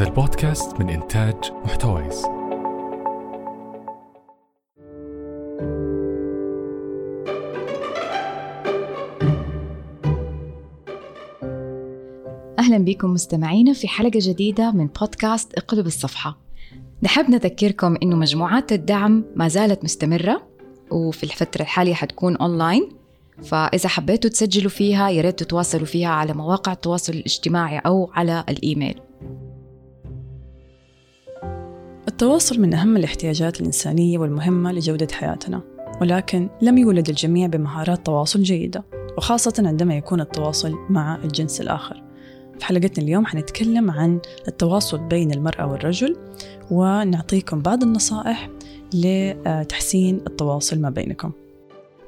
هذا البودكاست من إنتاج محتويس. أهلا بكم مستمعينا في حلقة جديدة من بودكاست اقلب الصفحة. نحب نذكركم إنه مجموعات الدعم ما زالت مستمرة وفي الفترة الحالية حتكون أونلاين. فإذا حبيتوا تسجلوا فيها يا ريت تتواصلوا فيها على مواقع التواصل الاجتماعي أو على الإيميل. التواصل من أهم الاحتياجات الإنسانية والمهمة لجودة حياتنا ولكن لم يولد الجميع بمهارات تواصل جيدة وخاصة عندما يكون التواصل مع الجنس الآخر. في حلقتنا اليوم حنتكلم عن التواصل بين المرأة والرجل ونعطيكم بعض النصائح لتحسين التواصل ما بينكم.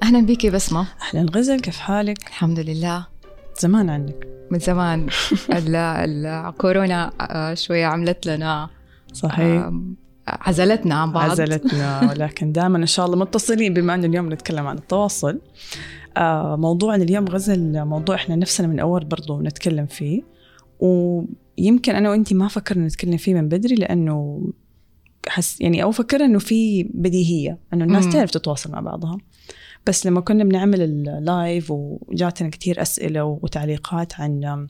أهلا بك بسمة. أهلا غزل كيف حالك؟ الحمد لله. زمان عنك. من زمان. ال- الكورونا آه، شوية عملت لنا صحيح. آم، عزلتنا عن بعض. عزلتنا ولكن دائما إن شاء الله متصلين بما انه اليوم نتكلم عن التواصل. آه موضوعنا اليوم غزل موضوع إحنا نفسنا من أول برضو نتكلم فيه. ويمكن أنا وانت ما فكرنا نتكلم فيه من بدري لأنه حس يعني أو فكرنا إنه في بديهية إنه الناس. تعرف تتواصل مع بعضها. بس لما كنا بنعمل اللايف وجاتنا كثير أسئلة وتعليقات عن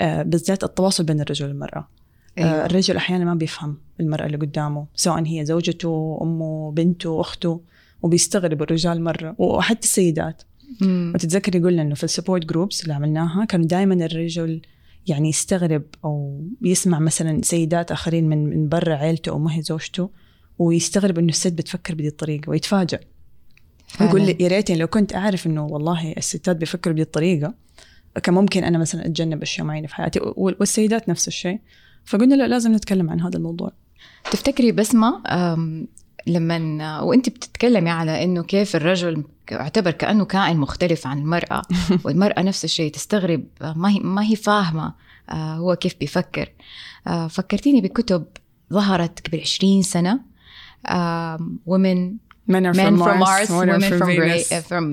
آه بالذات التواصل بين الرجل والمرأة. أيوة. الرجل أحيانا ما بيفهم المرأة اللي قدامه سواء هي زوجته أمه بنته أخته وبيستغرب الرجال مرة وحتى السيدات مم. وتتذكر يقولنا إنه في ال support groups اللي عملناها كانوا دائما الرجل يعني يستغرب أو يسمع مثلا سيدات آخرين من من برا عيلته أو ما هي زوجته ويستغرب إنه الست بتفكر بهذه الطريقة ويتفاجئ. يقول لي يا ريتني لو كنت أعرف إنه والله الستات بيفكروا بهذه الطريقة كان ممكن أنا مثلا أتجنب أشياء معينة في حياتي وال- والسيدات نفس الشيء فقلنا لا لازم نتكلم عن هذا الموضوع تفتكري بسمة لما وانت بتتكلمي على إنه كيف الرجل يعتبر كأنه كائن مختلف عن المرأة والمرأة نفس الشيء تستغرب ما هي ما هي فاهمة آه، هو كيف بيفكر آه، فكرتيني بكتب ظهرت قبل 20 سنة آم، women Men are men from, from Mars, women women are from, Venus. From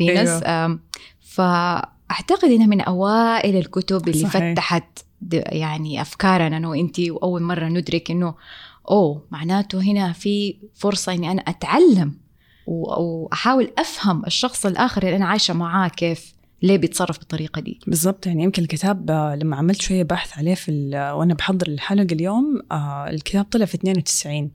Venus أيوة. um, فأعتقد إنها من أوائل الكتب اللي صحيح. فتحت يعني أفكارنا أنا وإنتي وأول مرة ندرك إنه أوه معناته هنا في فرصة إني أنا أتعلم و- وأحاول أفهم الشخص الآخر اللي أنا عايشة معاه كيف ليه بيتصرف بالطريقة دي بالضبط يعني يمكن الكتاب آه، لما عملت شوية بحث عليه في وأنا بحضر الحلقة اليوم آه، الكتاب طلع في 92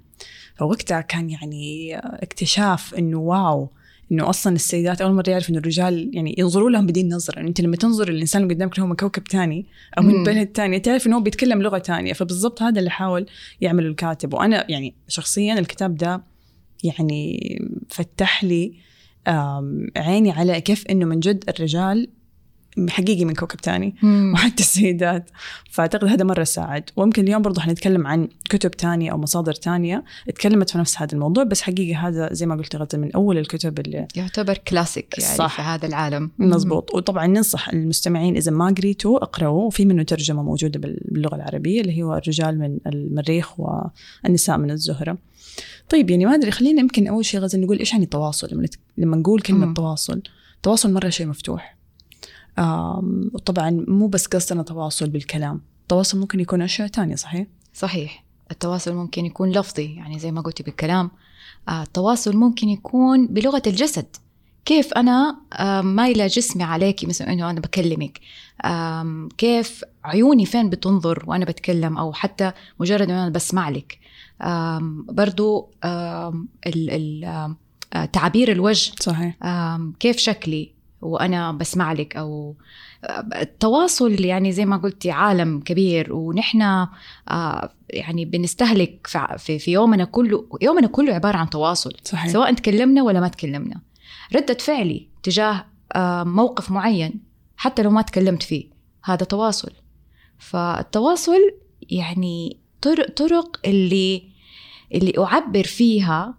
فوقتها كان يعني آه، اكتشاف إنه واو إنه أصلا السيدات أول مرة يعرف إنه الرجال يعني ينظروا لهم بدي النظره انه أنت لما تنظر للانسان اللي قدامك اللي هو من كوكب تاني أو من. بلد تانية تعرف إنه هو بيتكلم لغة تانية. فبالضبط هذا اللي حاول يعمله الكاتب. وأنا يعني شخصيا الكتاب ده يعني فتح لي عيني على كيف إنه من جد الرجال حقيقي من كوكب تاني وحتى السيدات. فأعتقد هذا مرة ساعد. ويمكن اليوم برضو حنتكلم عن كتب تانية أو مصادر تانية اتكلمت في نفس هذا الموضوع بس حقيقي هذا زي ما قلت غزل من أول الكتب اللي يعتبر كلاسيك يعني صح. في هذا العالم. مزبوط وطبعا ننصح المستمعين إذا ما قريتوا اقرأوا. وفي منه ترجمة موجودة بال- باللغة العربية اللي هو الرجال من المريخ والنساء من الزهرة. طيب يعني ما أدري خلينا يمكن أول شيء غزل نقول إيش يعني تواصل لما, نقول كلمة مم. تواصل. تواصل مرة شيء مفتوح. آم، وطبعا مو بس قصدنا تواصل بالكلام. التواصل ممكن يكون أشياء تانية صحيح؟ صحيح. التواصل ممكن يكون لفظي يعني زي ما قلتي بالكلام. آه، التواصل ممكن يكون بلغة الجسد. كيف أنا آه، مايلة جسمي عليكي مثلا إنه أنا بكلمك. كيف عيوني فين بتنظر وأنا بتكلم أو حتى مجرد إنه أنا بسمع لك. برضو آه، تعابير الوجه. صحيح. كيف شكلي. وأنا بسمع لك أو التواصل يعني زي ما قلتي عالم كبير ونحن آه، يعني بنستهلك في- يومنا كله يومنا كله عبارة عن تواصل صحيح. سواء تكلمنا ولا ما تكلمنا. ردة فعلي تجاه آه، موقف معين حتى لو ما تكلمت فيه هذا تواصل. فالتواصل يعني طرق طرق اللي اللي أعبر فيها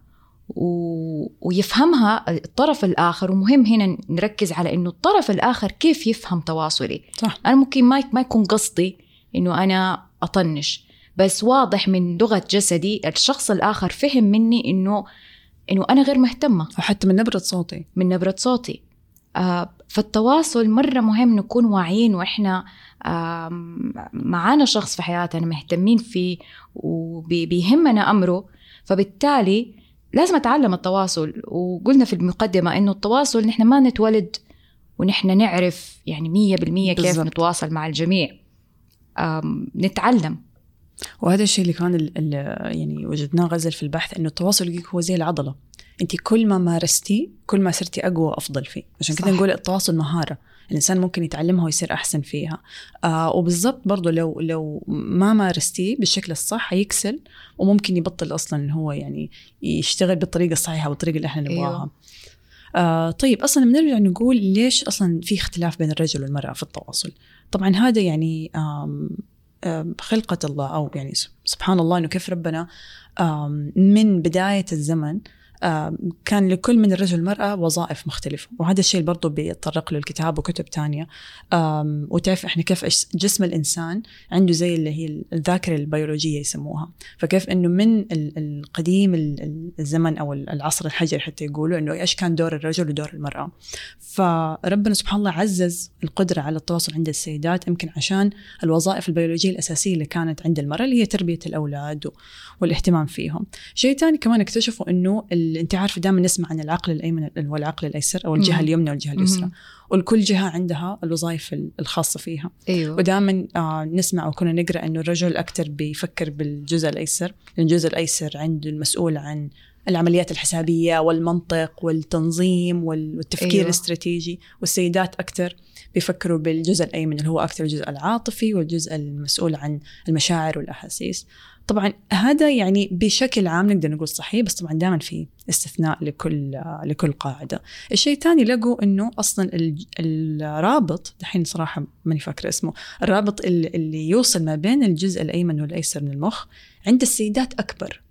و... ويفهمها الطرف الآخر. ومهم هنا نركز على إنه الطرف الآخر كيف يفهم تواصلي. صح. أنا ممكن ما ما يكون قصدي إنه أنا أطنش بس واضح من لغة جسدي الشخص الآخر فهم مني إنه إنه أنا غير مهتمة. وحتى من نبرة صوتي. من نبرة صوتي. آه، فالتواصل مرة مهم نكون واعيين وإحنا معانا شخص في حياتنا مهتمين فيه وبيهمنا أمره. فبالتالي لازم أتعلم التواصل. وقلنا في المقدمة إنه التواصل نحن ما نتولد ونحن نعرف يعني مية بالمية كيف بالزبط. نتواصل مع الجميع. نتعلم. وهذا الشيء اللي كان ال يعني وجدناه غزل في البحث إنه التواصل هو زي العضلة. انت كل ما مارستي كل ما صرتي أقوى وأفضل فيه. عشان كذا نقول التواصل مهارة. الإنسان ممكن يتعلمها ويصير أحسن فيها. آه وبالضبط برضه لو لو ما مارستيه بالشكل الصح حيكسل وممكن يبطل أصلا انه هو يعني يشتغل بالطريقة الصحيحة والطريقة اللي إحنا نبغاها. أيوه. آه طيب أصلا بنرجع نقول ليش أصلا في اختلاف بين الرجل والمرأة في التواصل؟ طبعا هذا يعني خلقة الله أو يعني سبحان الله إنه كيف ربنا من بداية الزمن كان لكل من الرجل والمرأة وظائف مختلفة. وهذا الشيء برضو بيتطرق له الكتاب وكتب تانية. وتعرف إحنا كيف جسم الإنسان عنده زي اللي هي الذاكرة البيولوجية يسموها. فكيف إنه من القديم الزمن أو العصر الحجري حتى يقولوا إنه إيش كان دور الرجل ودور المرأة. فربنا سبحان الله عزز القدرة على التواصل عند السيدات يمكن عشان الوظائف البيولوجية الأساسية اللي كانت عند المرأة اللي هي تربية الأولاد والاهتمام فيهم. شيء ثاني كمان اكتشفوا إنه أنت عارفة دائما نسمع عن العقل الأيمن والعقل الأيسر أو الجهة اليمنى والجهه اليسرى. والكل جهة عندها الوظائف الخاصة فيها. أيوه. ودائما آه نسمع وكنا نقرأ إنه الرجل أكثر بيفكر بالجزء الأيسر. لأن الجزء الأيسر عنده المسؤول عن العمليات الحسابية والمنطق والتنظيم والتفكير أيوه. الاستراتيجي. والسيدات أكثر بيفكروا بالجزء الأيمن اللي هو أكثر الجزء العاطفي والجزء المسؤول عن المشاعر والأحاسيس. طبعا هذا يعني بشكل عام نقدر نقول صحيح بس طبعا دائما في استثناء لكل لكل قاعدة. الشيء الثاني لقوا إنه أصلا الرابط دحين صراحة ماني فاكرة اسمه، الرابط اللي يوصل ما بين الجزء الأيمن والأيسر من المخ عند السيدات أكبر.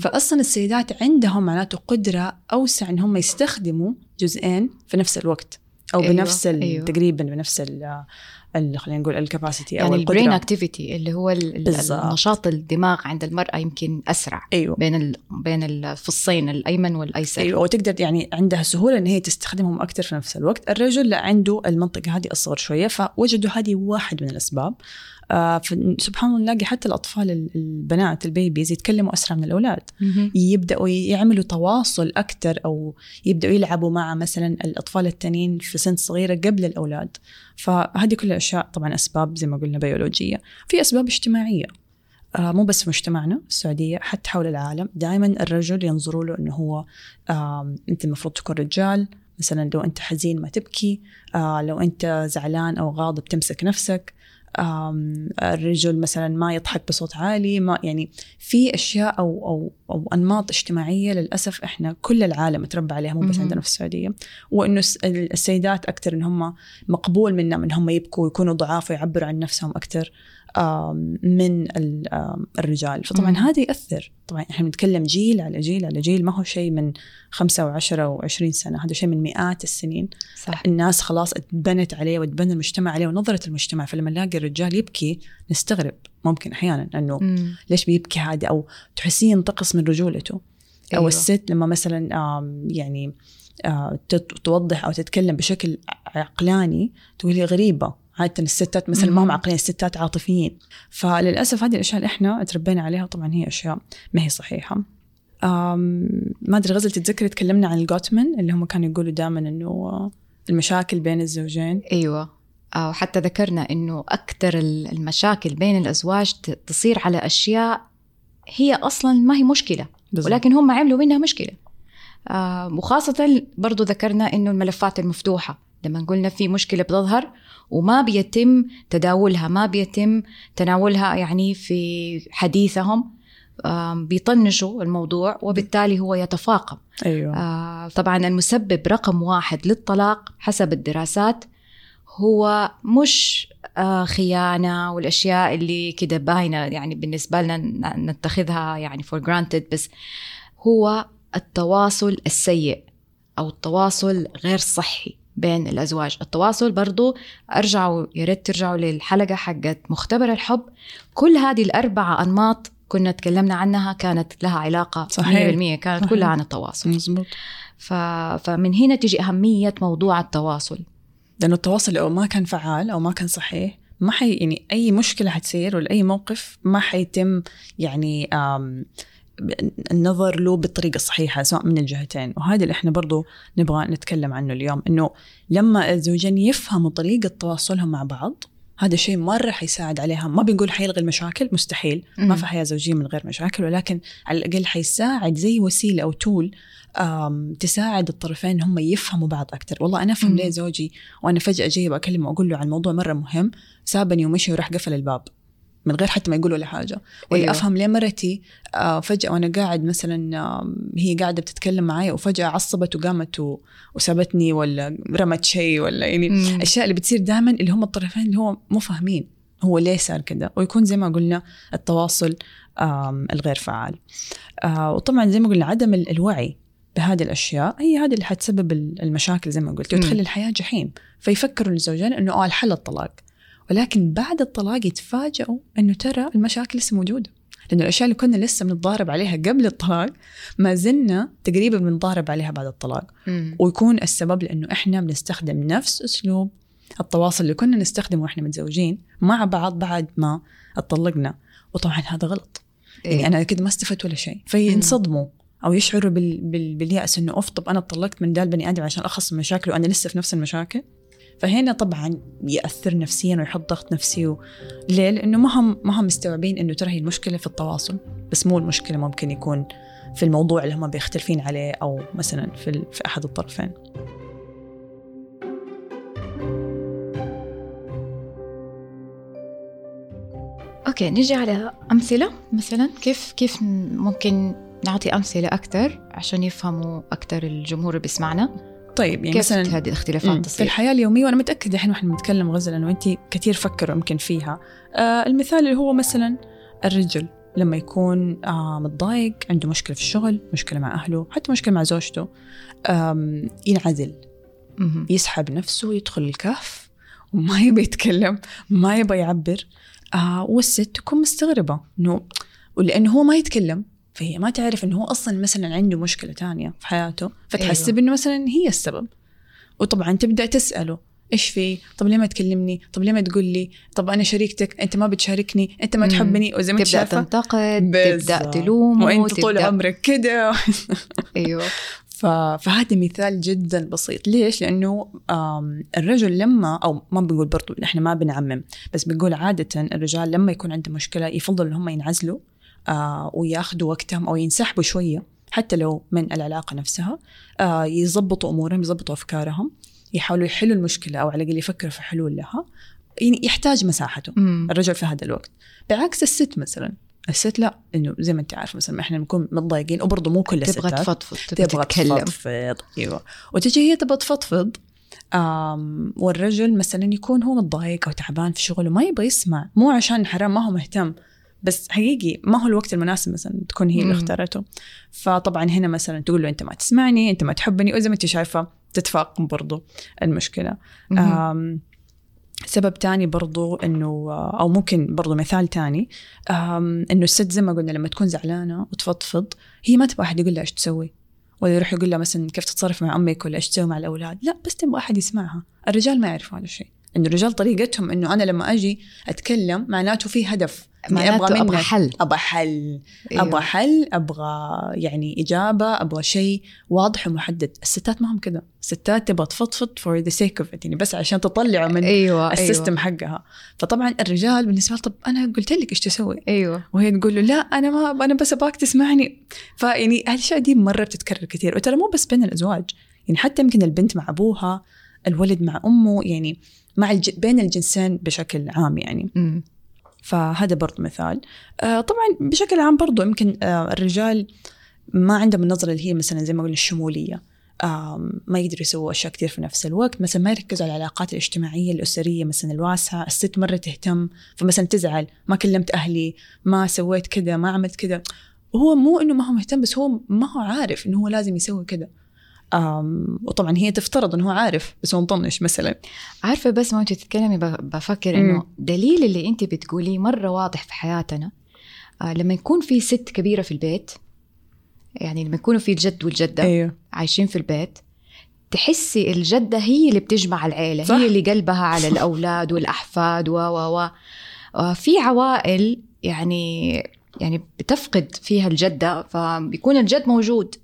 فاصلا السيدات عندهم معناته قدرة أوسع إن هم يستخدموا جزئين في نفس الوقت أو أيوة. بنفس أيوة. تقريبا بنفس خلينا نقول ال capacity يعني أو ال brain activity اللي هو النشاط الدماغ عند المرأة يمكن أسرع أيوه. بين ال بين الفصين الأيمن والأيسر. أيوه وتقدر يعني عندها سهولة إن هي تستخدمهم أكثر في نفس الوقت. الرجل لا عنده المنطقة هذه اصغر شوية فوجدوا هذه واحد من الأسباب. آه سبحان الله نلاقي حتى الأطفال البنات ال babies يتكلموا أسرع من الأولاد. يبدأوا يعملوا تواصل أكثر أو يبدأوا يلعبوا مع مثلا الأطفال التانيين في سن صغيرة قبل الأولاد. فهذه كلها أشياء طبعا أسباب زي ما قلنا بيولوجية. في أسباب اجتماعية. آه مو بس في مجتمعنا السعودية حتى حول العالم. دائما الرجل ينظروا له أنه هو آه أنت المفروض تكون رجال. مثلا لو أنت حزين ما تبكي. آه لو أنت زعلان أو غاضب تمسك نفسك. الرجل مثلا ما يضحك بصوت عالي ما يعني في أشياء أو أو أو أنماط اجتماعية للأسف إحنا كل العالم تربى عليها مو بس عندنا في السعودية. وإنه السيدات أكثر إن هم مقبول منهم ان هم يبكوا ويكونوا ضعاف ويعبروا عن نفسهم أكثر من الرجال. فطبعا هذا يأثر طبعا إحنا بنتكلم جيل على جيل على جيل. ما هو شيء من خمسة وعشرة وعشرين سنة. هذا شيء من مئات السنين. صح. الناس خلاص اتبنت عليه واتبنى المجتمع عليه ونظرة المجتمع. فلما نلاقي الرجال يبكي نستغرب ممكن أحيانا أنه مم. ليش بيبكي هذا؟ أو تحسيه ينتقص من رجولته. أيوة. أو الست لما مثلا يعني آه، توضح أو تتكلم بشكل عقلاني تقولي غريبة. عادة الستات مثلا ما هم عاقلين الستات عاطفيين. فللأسف هذه الأشياء اللي إحنا تربينا عليها طبعا هي أشياء ما هي صحيحة. ما أدري غزل تتذكري تكلمنا عن الجوتمن اللي هم كانوا يقولوا دائما إنه المشاكل بين الزوجين؟ أيوة. وحتى ذكرنا إنه أكثر المشاكل بين الأزواج تصير على أشياء هي أصلا ما هي مشكلة بالزبط. ولكن هم عملوا منها مشكلة. آه وخاصة برضو ذكرنا إنه الملفات المفتوحة. لما قلنا في مشكلة بتظهر وما بيتم تداولها ما بيتم تناولها يعني في حديثهم بيطنشوا الموضوع وبالتالي هو يتفاقم أيوة. آه طبعا المسبب رقم واحد للطلاق حسب الدراسات هو مش آه خيانة والأشياء اللي كده باينة يعني بالنسبة لنا نتخذها يعني for granted بس هو التواصل السيء أو التواصل غير صحي بين الأزواج. التواصل برضو أرجعوا يا ريت ترجعوا للحلقة حقت مختبر الحب. كل هذه الأربعة أنماط كنا تكلمنا عنها كانت لها علاقة صحيح. 100% كانت صحيح. كلها عن التواصل. مزبوط ف... فمن هنا تجي أهمية موضوع التواصل. لأنه التواصل لو ما كان فعال أو ما كان صحيح ما حي يعني أي مشكلة حتصير ولا أي موقف ما حيتم يعني آم، النظر له بالطريقة الصحيحة سواء من الجهتين. وهذا اللي إحنا برضو نبغى نتكلم عنه اليوم إنه لما الزوجين يفهموا طريقة تواصلهم مع بعض هذا شيء مرة حيساعد عليها. ما بنقول حيلغي المشاكل مستحيل. ما. في حياة زوجية من غير مشاكل ولكن على الأقل حيساعد زي وسيلة أو تول تساعد الطرفين هم يفهموا بعض أكثر والله أنا أفهم مم. ليه زوجي وأنا فجأة جاي بكلمه وأقول له عن موضوع مرة مهم سابني ومشي وراح قفل الباب. من غير حتى ما يقول ولا حاجة ولا أيوه. أفهم ليه مرتي آه، فجأة وأنا قاعد مثلا هي قاعدة بتتكلم معي وفجأة عصبت وقامت وسابتني ولا رمت شيء ولا يعني مم. الاشياء اللي بتصير دائما اللي هم الطرفين اللي هو مو فاهمين هو ليه صار كذا ويكون زي ما قلنا التواصل الغير فعال آه، وطبعا زي ما قلنا عدم ال- الوعي بهذه الأشياء هي هذه اللي حتسبب ال- المشاكل زي ما قلت. وتخلي الحياة جحيم فيفكروا الزوجين إنه آه الحل الطلاق ولكن بعد الطلاق يتفاجئوا إنه ترى المشاكل لسه موجودة. لأنه الأشياء اللي كنا لسه بنتضارب عليها قبل الطلاق ما زلنا تقريبا بنتضارب عليها بعد الطلاق. مم. ويكون السبب لأنه إحنا بنستخدم نفس أسلوب التواصل اللي كنا نستخدمه وإحنا متزوجين مع بعض بعد ما اتطلقنا. وطبعا هذا غلط. يعني إيه. أنا كده ما استفدت ولا شيء. فينصدموا أو يشعروا بال... بال... باليأس إنه أوف طب أنا اتطلقت من ذا البني آدم عشان اخلص من مشاكل وأنا لسه في نفس المشاكل. فهنا طبعا يأثر نفسيا ويحط ضغط نفسي و... ليه؟ لأنه ما هم ما هم مستوعبين إنه ترى هي المشكلة في التواصل بس مو المشكلة ممكن يكون في الموضوع اللي هم بيختلفين عليه أو مثلا في ال... في أحد الطرفين. أوكي نجي على أمثلة مثلا. كيف كيف ممكن نعطي أمثلة أكثر عشان يفهموا أكثر الجمهور اللي بيسمعنا؟ طيب يعني كيف مثلا هذه. الاختلافات في تصير الحياة اليومية وأنا متأكدة الحين وإحنا بنتكلم غزل لأنه أنت كثير فكروا يمكن فيها آه المثال اللي هو مثلا الرجل لما يكون آه متضايق عنده مشكلة في الشغل مشكلة مع أهله حتى مشكلة مع زوجته آم ينعزل. يسحب نفسه يدخل الكهف وما يبي يتكلم ما يبي يعبر آه والست تكون مستغربة إنه ولأنه هو ما يتكلم فهي ما تعرف إنه هو أصلا مثلا عنده مشكلة تانية في حياته فتحسب أيوة. إنه مثلا هي السبب وطبعا تبدأ تسأله إيش في؟ طب ليه ما تكلمني؟ طب ليه ما تقول لي؟ طب أنا شريكتك، أنت ما بتشاركني، أنت ما. تحبني، وزي ما تبدأ شايفة تنتقد تبدأ. تلوم طول تبدأ- عمرك كده أيوه ف... فهذا مثال جدا بسيط ليش لأنه الرجل لما أو ما بنقول برضو إحنا ما بنعمم بس بنقول عادة الرجال لما يكون عنده مشكلة يفضل إن هم ينعزلوا وياخذوا وقتهم أو ينسحبوا شوية حتى لو من العلاقة نفسها. آه يظبطوا أمورهم يظبطوا أفكارهم يحاولوا يحلوا المشكلة أو على الأقل يفكروا في حلول لها. يعني يحتاج مساحته مم. الرجل في هذا الوقت. بعكس الست مثلا. الست لا إنه زي ما أنت عارفة مثلا إحنا نكون متضايقين وبرضه مو كل تبغى الستات. تفضفض تبغى تبغى تتكلم. تفضفض. أيوه. وتجي هي تبغى تفضفض والرجل مثلا يكون هو متضايق أو تعبان في شغله ما يبغى يسمع. مو عشان حرام ما هو مهتم. بس حقيقي ما هو الوقت المناسب مثلا تكون هي اللي. اختارته. فطبعا هنا مثلا تقول له أنت ما تسمعني أنت ما تحبني وزي ما أنت شايفة تتفاقم برضو المشكلة. سبب تاني برضو إنه أو ممكن برضو مثال تاني إنه الست زي ما قلنا لما تكون زعلانة وتفضفض هي ما تبغى أحد يقول لها إيش تسوي. ولا يروح يقول لها مثلا كيف تتصرف مع أمك ولا إيش تسوي مع الأولاد. لا بس تبغى أحد يسمعها. الرجال ما يعرفوا هذا الشيء. إنه الرجال طريقتهم إنه أنا لما أجي أتكلم معناته في هدف معناته أبغى منك- حل. أبغى حل. أيوة. أبغى حل أبغى يعني إجابة أبغى شيء واضح ومحدد. الستات ما هم كذا الستات تبغى تفضفض the sake of it يعني بس عشان تطلعوا من إيوه السيستم حقها. فطبعا الرجال بالنسبة له طب أنا قلت لك إيش تسوي؟ إيوه. وهي تقول له لا أنا ما أنا بس أبغاك تسمعني. فيعني الاشياء دي مرة بتتكرر كثير. وترى مو بس بين الأزواج يعني حتى يمكن البنت مع أبوها الولد مع أمه يعني مع الج... بين الجنسين بشكل عام يعني. مم. فهذا برضو مثال. آه طبعا بشكل عام برضو يمكن آه الرجال ما عندهم النظرة اللي هي مثلا زي ما قلنا الشمولية. آم، ما يقدروا يسووا أشياء كثير في نفس الوقت. مثلا ما يركزوا على العلاقات الاجتماعية الأسرية مثلا الواسعة. الست مرة تهتم فمثلا تزعل. ما كلمت أهلي ما سويت كذا ما عملت كذا. وهو مو إنه ما هو مهتم بس هو ما هو عارف إنه هو لازم يسوي كذا. وطبعا هي تفترض إنه هو عارف بس هو مطنش مثلا عارفة بس ما انت تتكلمي بفكر. إنه دليل اللي أنت بتقوليه مرة واضح في حياتنا آه لما يكون في ست كبيرة في البيت يعني لما يكونوا في الجد والجدة أيوه عايشين في البيت تحسي الجدة هي اللي بتجمع العيلة صح. هي اللي قلبها على الأولاد والأحفاد و و و آه، في عوائل يعني يعني بتفقد فيها الجدة فبيكون الجد موجود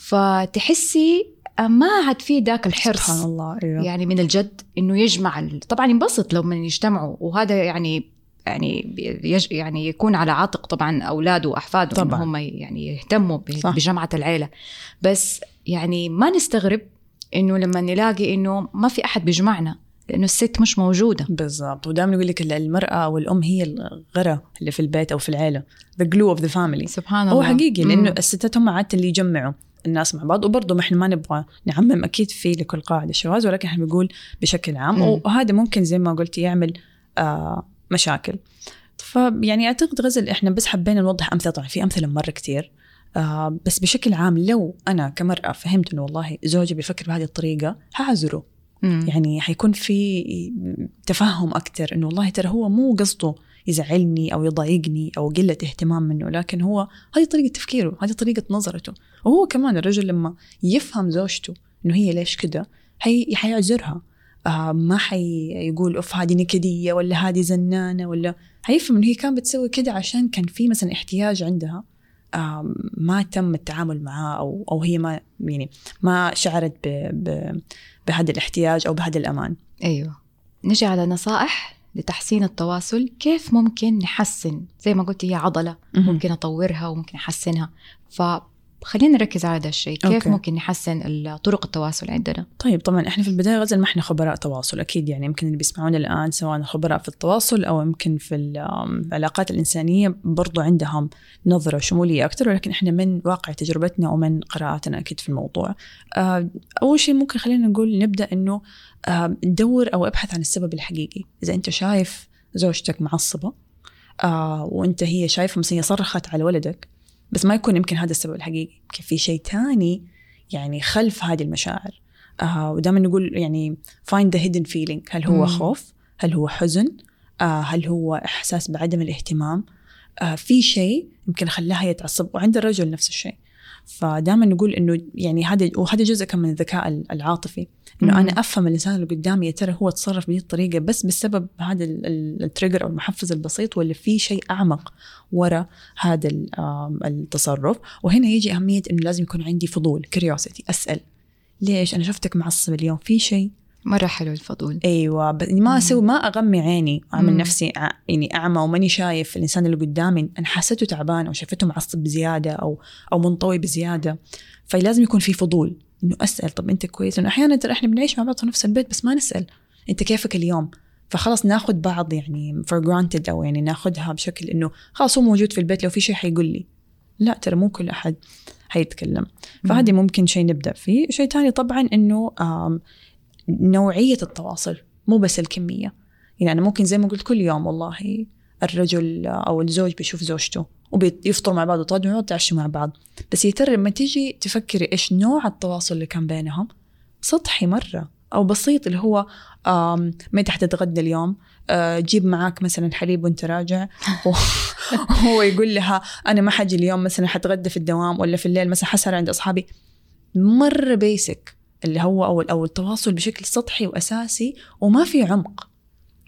فتحسي آه، ما عاد في ذاك الحرص سبحان الله أيوه. يعني من الجد إنه يجمع طبعا ينبسط لو من يجتمعوا وهذا يعني يعني يج يعني يكون على عاتق طبعا أولاده وأحفاده طبعاً. هم يعني يهتموا ب-. بجمعة العيلة. بس يعني ما نستغرب إنه لما نلاقي إنه ما في أحد بيجمعنا لأنه الست مش موجودة. بالضبط. ودائما يقول لك ال- المرأة أو الام هي الغرة اللي في البيت أو في العيلة. The glue of the family. سبحان هو الله. حقيقي مم. لأنه الستات هم عادة اللي يجمعوا. الناس مع بعض وبرضه ما إحنا ما نبغى نعمم أكيد في لكل قاعدة شواذ ولكن إحنا بنقول بشكل عام. وهذا ممكن زي ما قلتي يعمل آه مشاكل فيعني أعتقد غزل إحنا بس حبينا نوضح أمثلة طبعا في أمثلة مرة كتير آه بس بشكل عام لو أنا كمرأة فهمت إنه والله زوجي بيفكر بهذه الطريقة هعذره مم. يعني حيكون في تفهم أكتر إنه والله ترى هو مو قصده يزعلني أو يضايقني أو قلة اهتمام منه لكن هو هذه طريقة تفكيره هذه طريقة نظرته وهو كمان الرجل لما يفهم زوجته إنه هي ليش كده حي... حيعذرها. آه ما حيقول أوف هذه نكدية ولا هذه زنانة ولا حيفهم إنه هي كانت بتسوي كده عشان كان في مثلا احتياج عندها آه ما تم التعامل معاه أو أو هي ما يعني ما شعرت ب... ب... بهذا الاحتياج أو بهذا الأمان. أيوه. نجي على نصائح لتحسين التواصل. كيف ممكن نحسن؟ زي ما قلت هي عضلة ممكن أطورها وممكن أحسنها. فخلينا نركز على هذا الشيء كيف أوكي. ممكن نحسن طرق التواصل عندنا طيب طبعا إحنا في البداية غزل ما إحنا خبراء تواصل أكيد يعني يمكن اللي بيسمعونا الآن سواء خبراء في التواصل أو يمكن في العلاقات الإنسانية برضو عندهم نظرة شمولية أكثر ولكن إحنا من واقع تجربتنا ومن قراءاتنا أكيد في الموضوع. آه، أول شيء ممكن خلينا نقول نبدأ إنه آه، ندور أو أبحث عن السبب الحقيقي، إذا أنت شايف زوجتك معصبة آه وأنت هي شايفة مثلا صرخت على ولدك بس ما يكون يمكن هذا السبب الحقيقي. يمكن في شيء تاني يعني خلف هذه المشاعر. آه ودائما نقول يعني find the hidden feeling. هل هو مم. خوف؟ هل هو حزن؟ آه هل هو إحساس بعدم الاهتمام؟ آه في شيء يمكن خلاها يتعصب. وعند الرجل نفس الشيء. فدائما نقول إنه يعني هذا وهذا جزء كان من الذكاء العاطفي إنه مم. أنا أفهم الانسان اللي قدامي يا ترى هو تصرف بهذه الطريقة بس بسبب هذا ال- ال- ال trigger أو المحفز البسيط ولا في شيء أعمق ورا هذا التصرف؟ وهنا يجي أهمية إنه لازم يكون عندي فضول curiosity أسأل. ليش؟ أنا شفتك معصب اليوم في شيء مرة حلو الفضول. أيوه ب- ما مم. أسوي ما أغمي عيني واعمل مم. نفسي ع- يعني أعمى وماني شايف الإنسان اللي قدامي أنا حسيته تعبان أو شفته معصب بزيادة أو أو منطوي بزيادة. فلازم يكون في فضول إنه أسأل طب أنت كويس؟ لأنه أحيانا ترى إحنا بنعيش مع بعض في نفس البيت بس ما نسأل. أنت كيفك اليوم؟ فخلاص ناخذ بعض يعني for granted أو يعني ناخذها بشكل إنه خلاص هو موجود في البيت لو في شيء حيقول لي. لا ترى مو كل أحد حيتكلم. فهذه ممكن شيء نبدأ فيه. شيء تاني طبعا إنه نوعية التواصل مو بس الكمية. يعني ممكن زي ما قلت كل يوم والله الرجل أو الزوج بيشوف زوجته وبيفطروا مع بعض ويتغدوا ويتعشوا مع بعض. بس يا ترى لما تيجي تفكري إيش نوع التواصل اللي كان بينهم؟ سطحي مرة أو بسيط اللي هو متى حتتغدى اليوم؟ آه، جيب معاك مثلا حليب وأنت راجع. وهو يقول لها أنا ما حجي اليوم مثلا حتغدى في الدوام ولا في الليل مثلا حسهر عند أصحابي. مرة basic اللي هو أو أو التواصل بشكل سطحي وأساسي وما في عمق.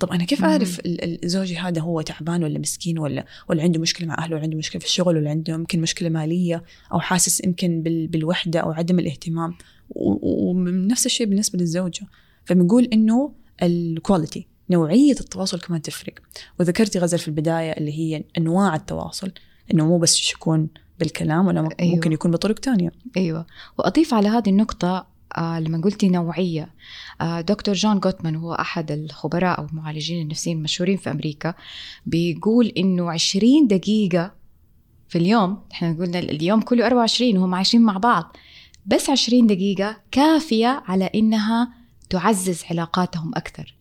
طب أنا كيف. أعرف ال- ال- زوجي هذا هو تعبان ولا مسكين ولا ولا عنده مشكلة مع أهله ولا عنده مشكلة في الشغل ولا عنده يمكن مشكلة مالية أو حاسس يمكن بال- بالوحدة أو عدم الاهتمام. ونفس الشيء بالنسبة للزوجة. فبنقول إنه ال quality نوعية التواصل كمان تفرق. وذكرتي غزل في البداية اللي هي أنواع التواصل إنه مو بس يكون بالكلام ولا ممكن أيوة. يكون بطرق تانية. أيوه. وأضيف على هذه النقطة لما قلتي نوعية آه دكتور جون جوتمان هو أحد الخبراء أو المعالجين النفسيين المشهورين في أمريكا بيقول إنه 20 دقيقة في اليوم إحنا قلنا اليوم كله 24 وهم عايشين مع بعض بس 20 دقيقة كافية على إنها تعزز علاقاتهم أكثر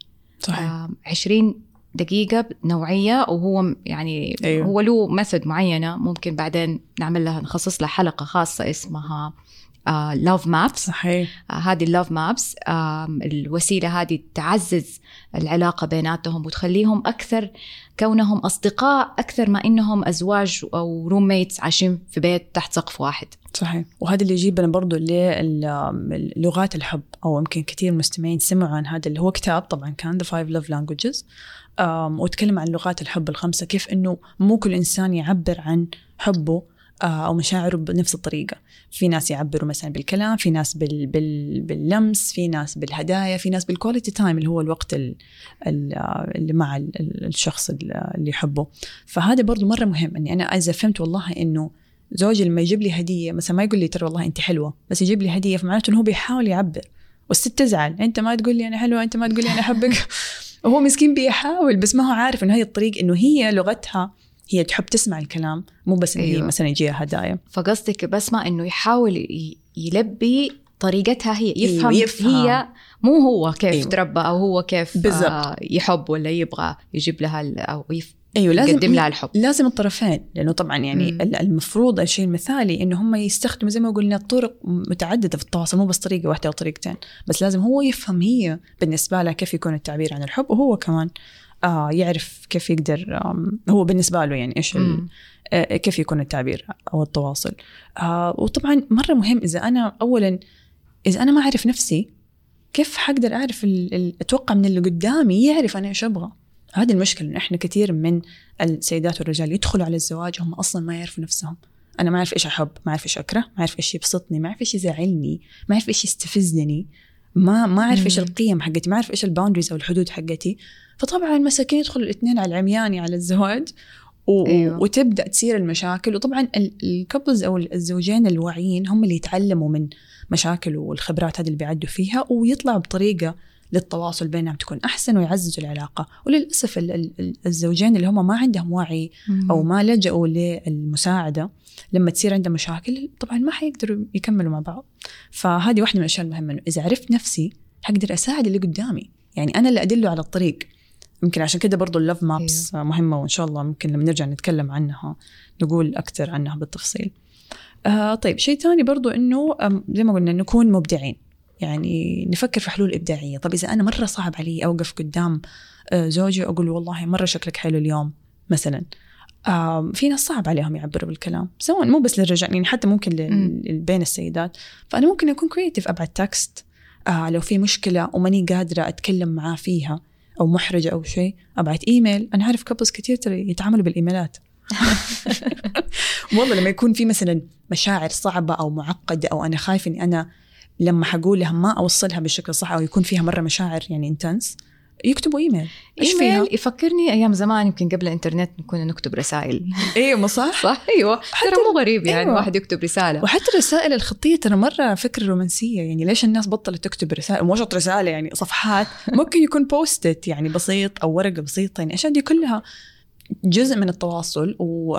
آه 20 دقيقة نوعية وهو يعني أيوه. هو له method معينة ممكن بعدين نعمل لها نخصص لها حلقة خاصة اسمها love maps صحيح. هذه ال love maps الوسيلة هذه تعزز العلاقة بيناتهم وتخليهم أكثر كونهم أصدقاء أكثر ما إنهم أزواج أو roommates عايشين في بيت تحت سقف واحد. صحيح. وهذا اللي يجيبنا برضو للغات الحب أو يمكن كثير مستمعين سمعوا عن هذا اللي هو كتاب طبعا كان The Five Love Languages. وتكلم عن لغات الحب الخمسة كيف إنه مو كل إنسان يعبر عن حبه آه، أو مشاعره بنفس الطريقة. في ناس يعبروا مثلا بالكلام في ناس بال بال باللمس في ناس بالهدايا في ناس بال quality time اللي هو الوقت ال ال اللي مع ال الشخص اللي يحبه. فهذا برضو مرة مهم إني أنا إذا فهمت والله إنه زوجي لما يجيب لي هدية مثلا ما يقول لي ترى والله أنت حلوة بس يجيب لي هدية فمعناته إنه هو بيحاول يعبر. والست تزعل أنت ما تقول لي أنا حلوة أنت ما تقول لي أنا أحبك. وهو مسكين بيحاول بس ما هو عارف إنه هي الطريق إنه هي لغتها هي تحب تسمع الكلام مو بس أيوة. هي مثلا يجيها هدايا فقصدك بسمع إنه يحاول يلبي طريقتها هي يفهم, أيوة، يفهم. هي مو هو كيف أيوة. أيوة. تربى أو هو كيف بالضبط. آه يحب ولا يبغى يجيب لها أو يف... أيوه لازم يقدم لها الحب لازم الطرفين لأنه طبعا يعني مم. ال- المفروض الشيء المثالي إنه هم يستخدموا زي ما قلنا طرق متعددة في التواصل مو بس طريقة واحدة أو طريقتين بس لازم هو يفهم هي بالنسبة لها كيف يكون التعبير عن الحب وهو كمان آه يعرف كيف يقدر هو بالنسبة له يعني مم. آه، كيف يكون التعبير أو التواصل. آه وطبعا مرة مهم إذا أنا اولا إذا أنا ما أعرف نفسي كيف حقدر ال- أتوقع من اللي قدامي يعرف أنا إيش أبغى؟ هذه المشكلة انه إحنا كثير من السيدات والرجال يدخلوا على الزواج هم أصلا ما يعرفوا نفسهم. أنا ما أعرف إيش أحب ما أعرف إيش أكره ما أعرف إيش يبسطني ما أعرف إيش يزعلني ما أعرف إيش يستفزني. ما ما أعرف إيش. القيم حقتي ما أعرف إيش ال boundaries أو الحدود حقتي فطبعا مساكين يدخلوا الاثنين على العمياني على الزواج و... أيوة. وتبدأ تصير المشاكل وطبعا ال couples أو الزوجين الواعيين هم اللي يتعلموا من مشاكل والخبرات هذه اللي بيعدوا فيها ويطلعوا بطريقة للتواصل بينهم تكون أحسن ويعززوا العلاقة وللأسف ال- ال- ال- الزوجين اللي هم ما عندهم وعي أو ما لجأوا للمساعدة لما تصير عندهم مشاكل طبعا ما حيقدروا يكملوا مع بعض. فهذه واحدة من الأشياء المهمة إنه إذا عرفت نفسي حقدر أساعد اللي قدامي. يعني أنا اللي أدله على الطريق. يمكن عشان كده برضو اللوف مابس أيوه. مهمة وإن شاء الله ممكن لما نرجع نتكلم عنها نقول أكثر عنها بالتفصيل. آه طيب شيء ثاني برضو إنه زي ما قلنا نكون مبدعين. يعني نفكر في حلول إبداعية. طب إذا أنا مرة صعب علي أوقف قدام آه، زوجي واقول له والله مرة شكلك حلو اليوم مثلا. في ناس صعب عليهم يعبروا بالكلام. سواء مو بس للرجال يعني حتى ممكن بين السيدات. فأنا ممكن أكون creative ابعت text آه لو في مشكلة وماني قادرة أتكلم معاه فيها أو محرجة أو شيء أبعت إيميل. أنا أعرف couples كثير ترى يتعاملوا بالإيميلات. والله لما يكون في مثلا مشاعر صعبة أو معقدة أو أنا خايف إني أنا لما حقول لها ما أوصلها بالشكل الصح أو يكون فيها مرة مشاعر يعني intense يكتبوا إيميل إيش فيها؟ يفكرني أيام زمان يمكن قبل الإنترنت كنا نكتب رسائل أيوه ما صح؟ صح أيوه ترى مو غريب يعني أيوة. الواحد يكتب رسالة وحتى الرسائل الخطية ترى مرة فكره رومانسية يعني ليش الناس بطلت تكتب رسائل مو شرط رسالة يعني صفحات ممكن يكون post-it يعني بسيط أو ورقة بسيطة يعني الاشياء دي كلها جزء من التواصل و...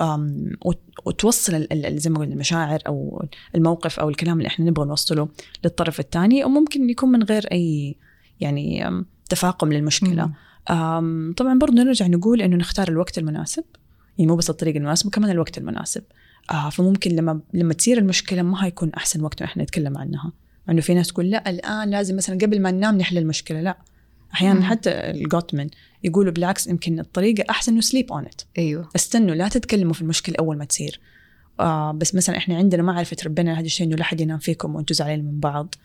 وتوصل زي ما قلنا المشاعر أو الموقف أو الكلام اللي إحنا نبغى نوصله للطرف الثاني وممكن يكون من غير أي يعني تفاقم للمشكلة. مم. طبعا برضه نرجع نقول إنه نختار الوقت المناسب. يعني مو بس الطريق المناسب كمان الوقت المناسب. آه فممكن لما لما تصير المشكلة ما هيكون أحسن وقت إحنا نتكلم عنها. إنه في ناس تقول لا الآن لازم مثلا قبل ما ننام نحل المشكلة. لا. أحيانا مم. حتى الجوتمن يقولوا بالعكس يمكن الطريقة أحسن إنه سليب اون ات أيوه. استنوا لا تتكلموا في المشكلة أول ما تصير. آه بس مثلا إحنا عندنا معرفة ربنا هذا الشيء إنه لا حد ينام فيكم وأنتم زعلانين من بعض.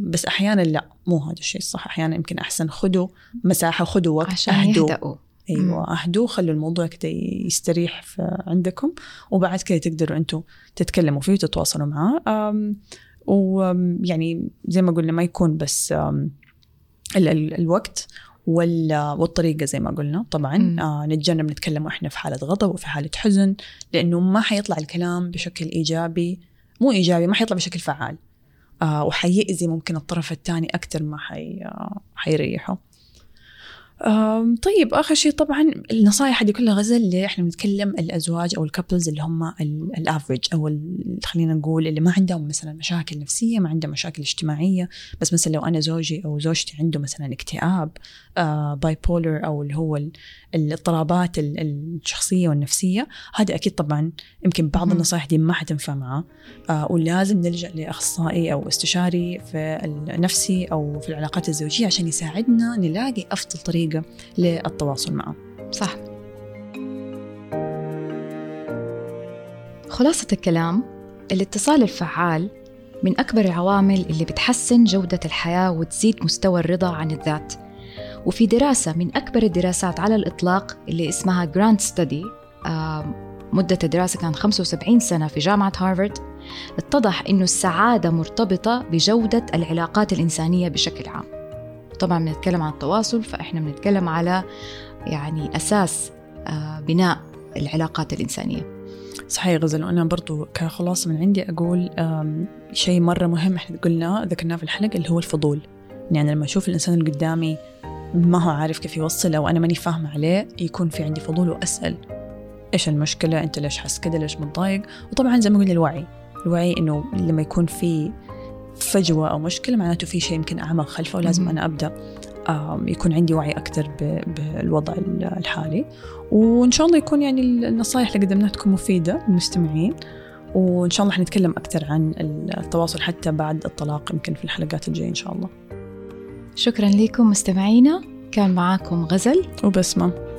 بس أحيانا لا مو هذا الشيء الصح. أحيانا يمكن أحسن خدوا مساحة خدوا وقت عشان اهدوا يهدأوا. أيوه اهدوا خلوا الموضوع كده يستريح عندكم وبعد كده تقدروا أنتم تتكلموا فيه وتتواصلوا معاه. ويعني زي ما قلنا ما يكون بس آم، ال- ال- الوقت وال- والطريقة زي ما قلنا. طبعا. آه نتجنب نتكلم وإحنا في حالة غضب وفي حالة حزن لأنه ما حيطلع الكلام بشكل إيجابي. مو إيجابي ما حيطلع بشكل فعال. آه وحيأذي ممكن الطرف الثاني أكثر ما حي آه حيريحه طيب آخر شيء طبعا النصائح هذه كلها غزل اللي إحنا بنتكلم الأزواج أو ال couples اللي هم ال average أو ال- خلينا نقول اللي ما عندهم مثلا مشاكل نفسية ما عندهم مشاكل اجتماعية. بس مثلا لو أنا زوجي أو زوجتي عنده مثلا اكتئاب bipolar أو اللي هو الاضطرابات ال- الشخصية والنفسية. هذا أكيد طبعا يمكن بعض. النصائح دي ما حتنفع معاه آه، ولازم نلجأ لأخصائي أو استشاري في النفسي أو في العلاقات الزوجية عشان يساعدنا نلاقي أفضل طريقة للتواصل معه. صح. خلاصة الكلام الاتصال الفعال من أكبر العوامل اللي بتحسن جودة الحياة وتزيد مستوى الرضا عن الذات. وفي دراسة من أكبر الدراسات على الإطلاق اللي اسمها جراند ستدي مدة الدراسة كانت 75 سنة في جامعة هارفارد اتضح أنه السعادة مرتبطة بجودة العلاقات الإنسانية بشكل عام. طبعا بنتكلم عن التواصل فإحنا بنتكلم على يعني أساس بناء العلاقات الإنسانية. صحيح غزل وأنا برضو كخلاصة من عندي أقول آم، شيء مرة مهم إحنا قلنا ذكرناه في الحلقة اللي هو الفضول. يعني لما أشوف الإنسان اللي قدامي ما هو عارف كيف يوصل أو أنا ماني فاهمة عليه يكون في عندي فضول وأسأل. إيش المشكلة؟ أنت ليش حاسس كده؟ ليش متضايق؟ وطبعا زي ما قلنا الوعي. الوعي إنه لما يكون في فجوة أو مشكلة معناته في شيء يمكن أعمق خلفه ولازم أبدأ آم، يكون عندي وعي أكثر بالوضع الحالي. وإن شاء الله يكون يعني النصائح اللي قدمناها تكون مفيدة للمستمعين. وإن شاء الله حنتكلم أكثر عن التواصل حتى بعد الطلاق يمكن في الحلقات الجاية إن شاء الله. شكرا لكم مستمعينا. كان معاكم غزل. وبسمة.